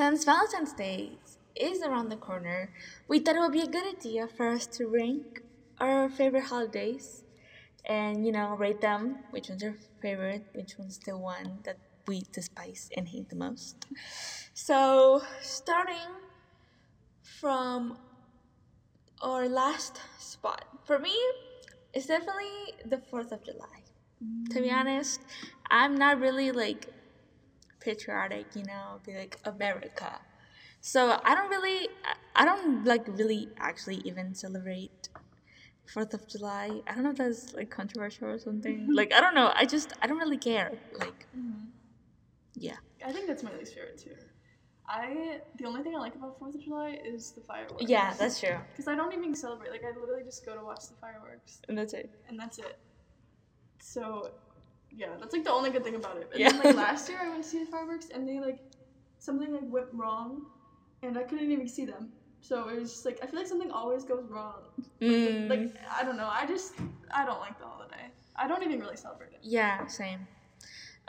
Since Valentine's Day is around the corner, we thought it would be a good idea for us to rank our favorite holidays and, you know, rate them. Which one's your favorite? Which one's the one that we despise and hate the most? So, starting from our last spot, for me, it's definitely the 4th of July. To be mm. honest, I'm not really like patriotic, you know, be like America. So I don't really, I don't like really actually even celebrate Fourth of July. I don't know if that's like controversial or something. like I don't know. I just I don't really care. Like, mm-hmm. yeah. I think that's my least favorite too. I the only thing I like about Fourth of July is the fireworks. Yeah, that's true. Because I don't even celebrate. Like I literally just go to watch the fireworks, And that's it. and that's it. So, yeah, that's like the only good thing about it. And Yeah. then like last year, I went to see the fireworks, and they like something like went wrong, and I couldn't even see them. So it was just like I feel like something always goes wrong. Mm, Like I don't know. I just I don't like the holiday. I don't even really celebrate it. yeah, same.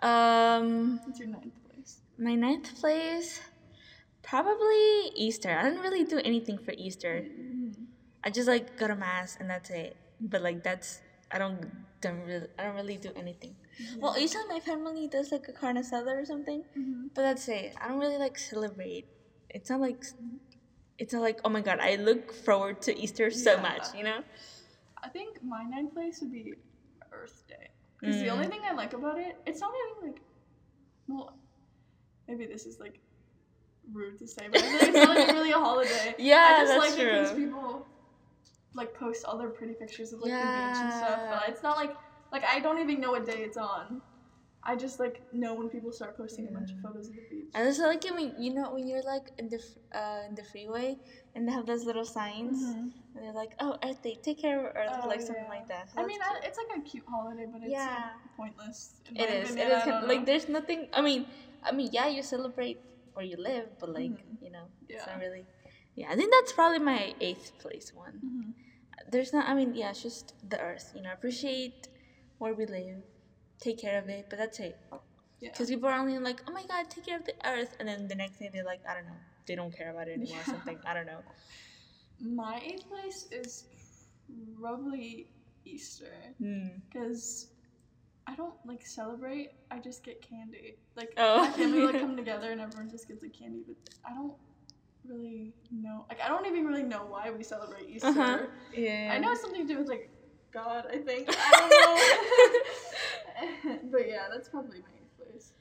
Um, It's your ninth place. my ninth place, probably Easter. I don't really do anything for Easter. I just like go to mass and that's it. But like that's I don't don't really I don't really do anything. Well, usually my family does like a carne asada or something, Mm-hmm. but that's it. I don't really like celebrate. It's not like it's not like oh my god, I look forward to Easter so much, you know? I think my ninth place would be Earth Day. Because the only Mm. thing I like about it, it's not even like, well, maybe this is like rude to say, but I feel like it's not like really a holiday. Yeah, I just that's like it because true. people like post all their pretty pictures of like the beach and stuff. But it's not like like I don't even know what day it's on. I just like know when people start posting a bunch of photos of the beach. I just like it when you know when you're like in the uh, in the freeway and they have those little signs Mhm. and they're like, "Oh, Earth Day, take care of Earth," Oh, like something like that. So I mean. I, it's like a cute holiday, but it's Yeah. like, pointless. in It is. It opinion. is I kind don't like there's nothing. I mean, I mean, yeah, you celebrate where you live, but like Mhm. you know, it's Yeah. not really. Yeah, I think that's probably my eighth place one. Mhm. There's not. I mean, yeah, it's just the Earth. You know, appreciate where we live, take care of it, but that's it. Yeah. Because people are only like, oh my god, take care of the Earth, and then the next day they're like, I don't know, they don't care about it anymore or something. I don't know. My eighth place is probably Easter Hmm. because I don't like celebrate. I just get candy. Like Oh. my family like come together and everyone just gets like candy, but I don't know. Like I don't even really know why we celebrate Easter. Uh-huh. Yeah. I know it's something to do with like God. I think I don't know. but yeah, that's probably my eighth place.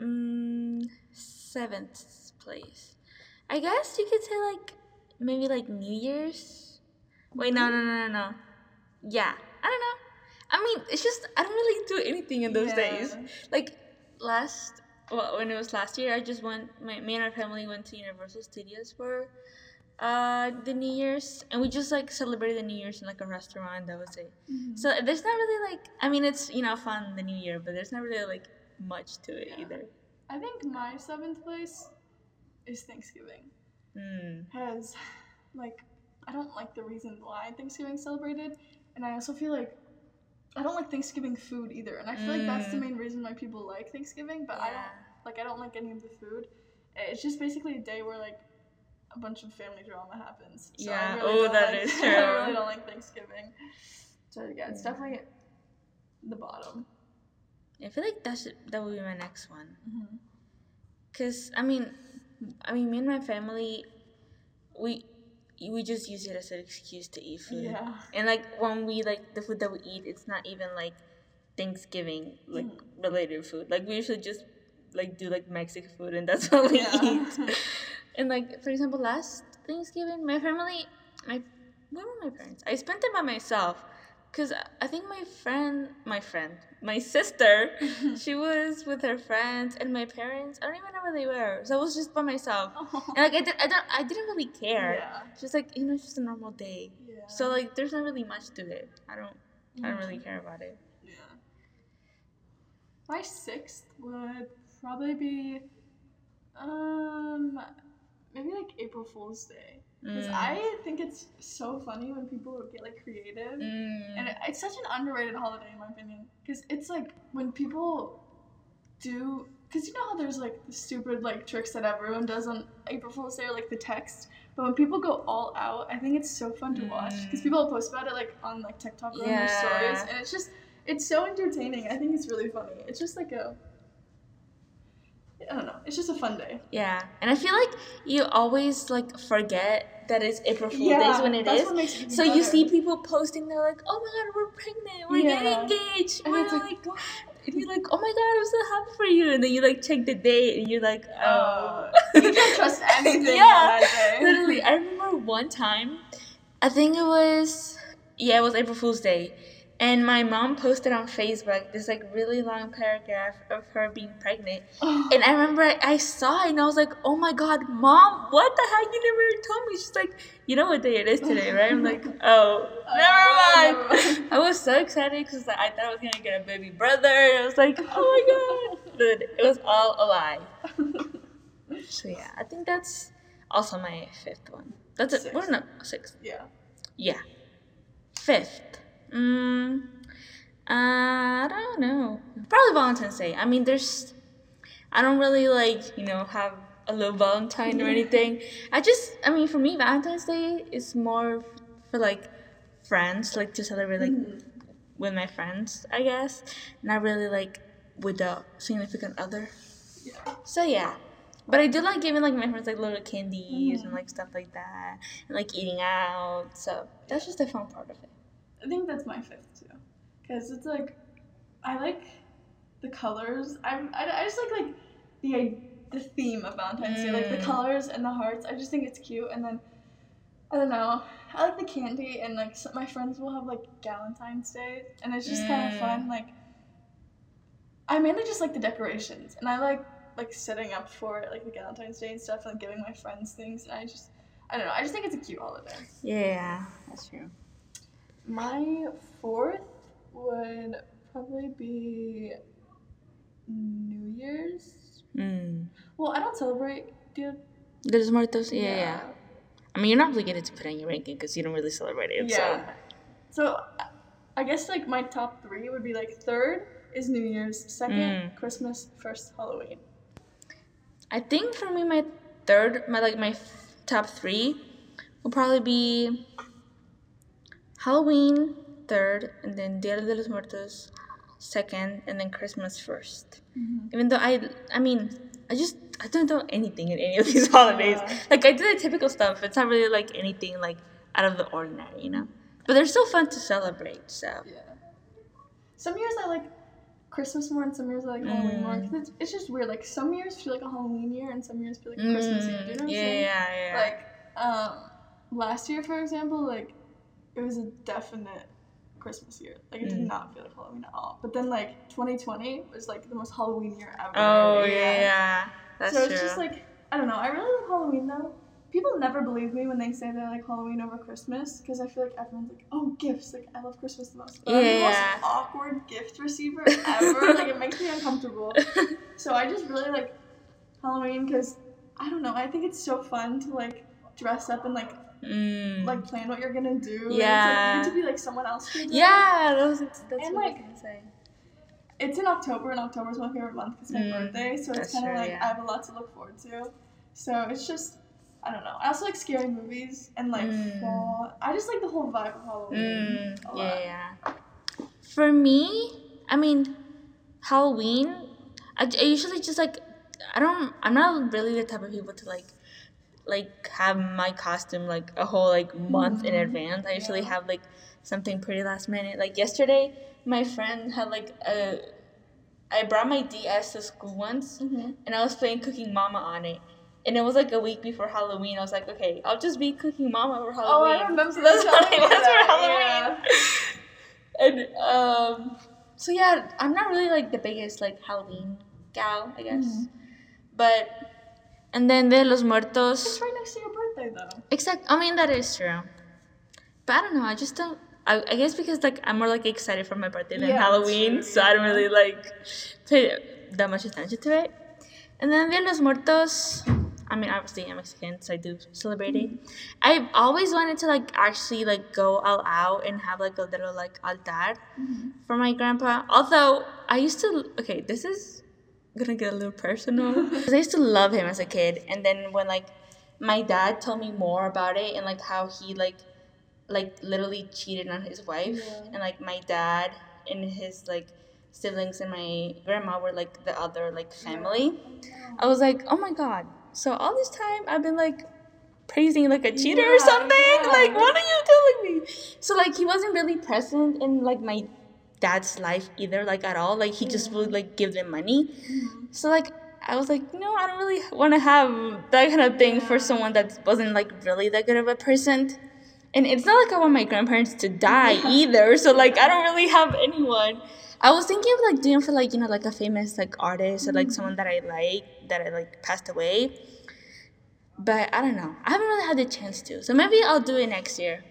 Mm, seventh place. I guess you could say like maybe like New Year's. Wait, no, no, no, no, no. Yeah, I don't know. I mean, it's just I don't really do anything in those days. Like last, well, when it was last year, I just went. My me and our family went to Universal Studios for uh the New Year's, and we just like celebrated the New Year's in like a restaurant. That was it. Mhm. So there's not really like I mean it's you know fun the New Year, but there's not really like much to it Yeah. either. I think my seventh place is Thanksgiving. Hmm. Has like I don't like the reason why Thanksgiving's celebrated, and I also feel like I don't like Thanksgiving food either, and I feel like that's the Mm. main reason why people like Thanksgiving. But I don't like I don't like any of the food. It's just basically a day where like a bunch of family drama happens. So Yeah. I really Oh, that like, is I really don't like Thanksgiving. So yeah, it's Yeah. definitely the bottom. I feel like that should that would be my next one. Mm-hmm. Cause I mean, I mean me and my family, we we just use it as an excuse to eat food. Yeah. And like when we like the food that we eat, it's not even like Thanksgiving like mm. related food. Like we usually just like do like Mexican food and that's what we Yeah. eat. and like for example, last Thanksgiving, my family, my where were my parents? I spent it by myself. Cause I think my friend, my friend, my sister, she was with her friends, and my parents. I don't even know where they were, so I was just by myself. And like I, did, I don't, I didn't really care. Yeah. Just like you know, it's just a normal day. Yeah. So like, there's not really much to it. I don't, I don't really Mhm. care about it. Yeah. My sixth would probably be, um, maybe like April Fool's Day. Because Mm. I think it's so funny when people get like creative. Mm. And it, it's such an underrated holiday in my opinion. Because it's like when people do. Because you know how there's like the stupid like tricks that everyone does on April Fool's Day, or like the text. But when people go all out, I think it's so fun to watch. Because Mm. people post about it like on like TikTok or on their stories, and it's just it's so entertaining. I think it's really funny. It's just like a. I don't know. It's just a fun day. Yeah, and I feel like you always like forget that it's April Fool's Day when it is. it So you see people posting, they're like, "Oh my god, we're pregnant, we're Yeah. getting engaged," And we're it's like, like, and you're like, "Oh my god, I'm so happy for you," and then you like check the date, and you're like, "Oh." Uh, you can't trust anything Yeah, on that day. Literally, I remember one time, I think it was, yeah, it was April Fool's Day, and my mom posted on Facebook this like really long paragraph of her being pregnant, and I remember I, I saw it and I was like, oh my god, mom, what the heck? You never told me. She's like, you know what day it is today, right? I'm like, oh, oh, never mind. I was so excited because I thought I was gonna get a baby brother. And I was like, oh my god, dude, it was all a lie. So yeah, I think that's also my fifth one. That's it. Sixth. What no, sixth. yeah. Yeah, fifth. Mm, uh, I don't know. Probably Valentine's Day. I mean, there's. I don't really like you know have a little Valentine or anything. I just I mean for me Valentine's Day is more for like friends like to celebrate like Mhm. with my friends I guess. Not really like with a significant other. Yeah. So yeah. But I do like giving like my friends like little candies and Mhm. like stuff like that, and like eating out. So that's just the fun part of it. I think that's my fifth too, because it's like I like the colors. I'm I, I just like like the the theme of Valentine's Day, like the Mm. colors and the hearts. I just think it's cute, and then I don't know. I like the candy, and like some, my friends will have like Valentine's Day, and it's just kind Mm. of fun. Like I mainly just like the decorations, and I like like setting up for it, like the Valentine's Day and stuff, and giving my friends things. And I just I don't know. I just think it's a cute holiday. Yeah, that's true. My fourth would probably be New Year's. Mm. Well, I don't celebrate, dude. De los Muertos, yeah, yeah. I mean, you're not obligated to put on your ranking because you don't really celebrate it. Yeah. So, I guess like my top three would be like third is New Year's, second Mm. Christmas, first Halloween. I think for me, my third, my like my f- top three will probably be Halloween third, and then Dia de los Muertos second, and then Christmas 1st Even though I, I mean, I just I don't do anything in any of these holidays. Yeah. Like I do the typical stuff. It's not really like anything like out of the ordinary, you know. But they're still fun to celebrate. So Yeah. Some years I like Christmas more, and some years I like Halloween more. 'cause it's, it's just weird. Like some years feel like a Halloween year, and some years feel like a Christmas year. Do you know what I'm Mm, yeah, saying? yeah, yeah. Like, um, last year, for example, like, it was a definite Christmas year. Like, it did Mm. not feel like Halloween at all. But then, like, 2020 was, like, the most Halloween year ever. oh yeah, yeah. That's so it's just, like, I don't know. I really love Halloween, though. People never believe me when they say they like Halloween over Christmas because I feel like everyone's like, oh, gifts. Like, I love Christmas the most. But I'm the Yeah. most awkward gift receiver ever. like, it makes me uncomfortable. So I just really like Halloween because I don't know. I think it's so fun to like dress up and like mm. like plan what you're gonna do. Yeah. It's, like, you get to be like someone else. for a day. yeah, that was that's And, what I like, was gonna say. It's in October, and October is my favorite month because my Mm, birthday. So it's kind of like yeah. I have a lot to look forward to. So it's just. I don't know. I also like scary movies and like Mm. fall. I just like the whole vibe of Halloween. Mm, a lot. yeah, yeah. For me, I mean, Halloween. I, I usually just like I don't. I'm not really the type of people to like like have my costume like a whole like month in Mhm. advance. I usually Yeah. have like something pretty last minute. Like yesterday, my friend had like a. I brought my DS to school once, Mhm. and I was playing Cooking Mama on it. And it was like a week before Halloween. I was like, okay, I'll just be Cooking Mama for Halloween. Oh, I remember So that's what I was for Halloween. And um, so yeah, I'm not really like the biggest like Halloween gal, I guess. Mhm. But and then de los It's muertos. right next to your birthday though. Exact. I mean that is true. But I don't know. I just don't. I, I guess because like I'm more like excited for my birthday than Yeah, Halloween, true, so I don't really like pay that much attention to it. And then de los muertos. I mean, obviously I'm Mexican, so I do celebrate it. I've always wanted to like actually like go all out and have like a little like altar mm-hmm. for my grandpa. Although I used to, okay, this is gonna get a little personal. I used to love him as a kid, and then when like my dad told me more about it and like how he like like literally cheated on his wife, Yeah. and like my dad and his like siblings and my grandma were like the other like family. I was like, oh my god. So all this time I've been like praising like a cheater or something. yeah. Like, what are you telling me? So like he wasn't really present in like my dad's life either, like at all. Like he just would like give them money. Mm-hmm. So like I was like, no, I don't really want to have that kind of thing for someone that wasn't like really that good of a person. And it's not like I want my grandparents to die either. So like I don't really have anyone. I was thinking of like doing for like you know like a famous like artist or like someone mm-hmm. that I like that I like passed away. But I don't know. I haven't really had the chance to. So maybe I'll do it next year.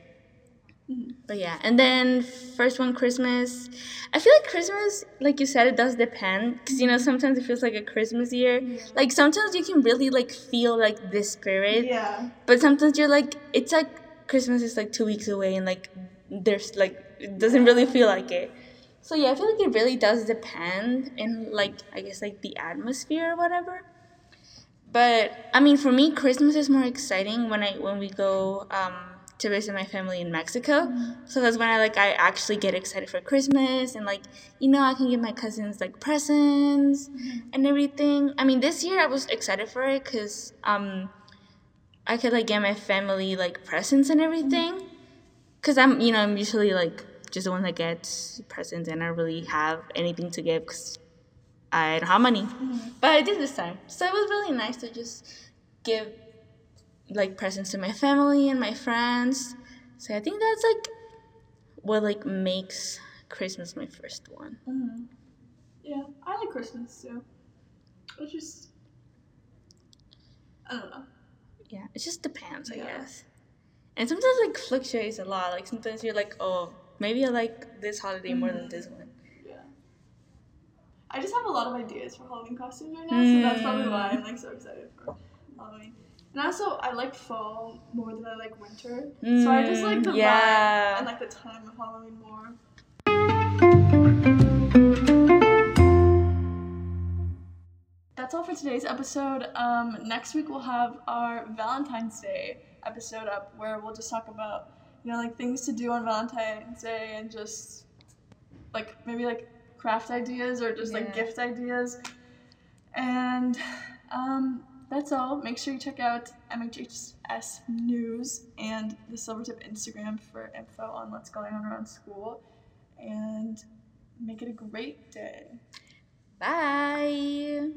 But yeah, and then first one Christmas. I feel like Christmas, like you said, it does depend because you know sometimes it feels like a Christmas year. Like sometimes you can really like feel like this spirit, Yeah. but sometimes you're like it's like Christmas is like two weeks away and like there's like it doesn't really feel like it. So yeah, I feel like it really does depend in like I guess like the atmosphere or whatever. But I mean, for me, Christmas is more exciting when I when we go um, to visit my family in Mexico. Mm-hmm. So that's when I like I actually get excited for Christmas and like you know I can give my cousins like presents mm-hmm. and everything. I mean, this year I was excited for it because um, I could like get my family like presents and everything. Mm-hmm. Cause I'm you know I'm usually like just the one that gets presents and I don't really have anything to give because I don't have money. But I did this time. So it was really nice to just give like presents to my family and my friends. So I think that's like what like makes Christmas my first one. hmm Yeah, I like Christmas too. It's just, I don't know. Yeah, it just depends, I Yeah. guess. And sometimes like fluctuates a lot. Like sometimes you're like, oh, maybe I like this holiday more than this one. Yeah. I just have a lot of ideas for Halloween costumes right now, so that's probably why I'm like so excited for Halloween. And also, I like fall more than I like winter, so I just like the Mm, yeah. vibe and like the time of Halloween more. That's all for today's episode. Um, next week we'll have our Valentine's Day episode up, where we'll just talk about you know like things to do on Valentine's Day and just like maybe like craft ideas or just like gift ideas. And um, that's all. Make sure you check out MHS News and the Silvertip Instagram for info on what's going on around school. And make it a great day. Bye.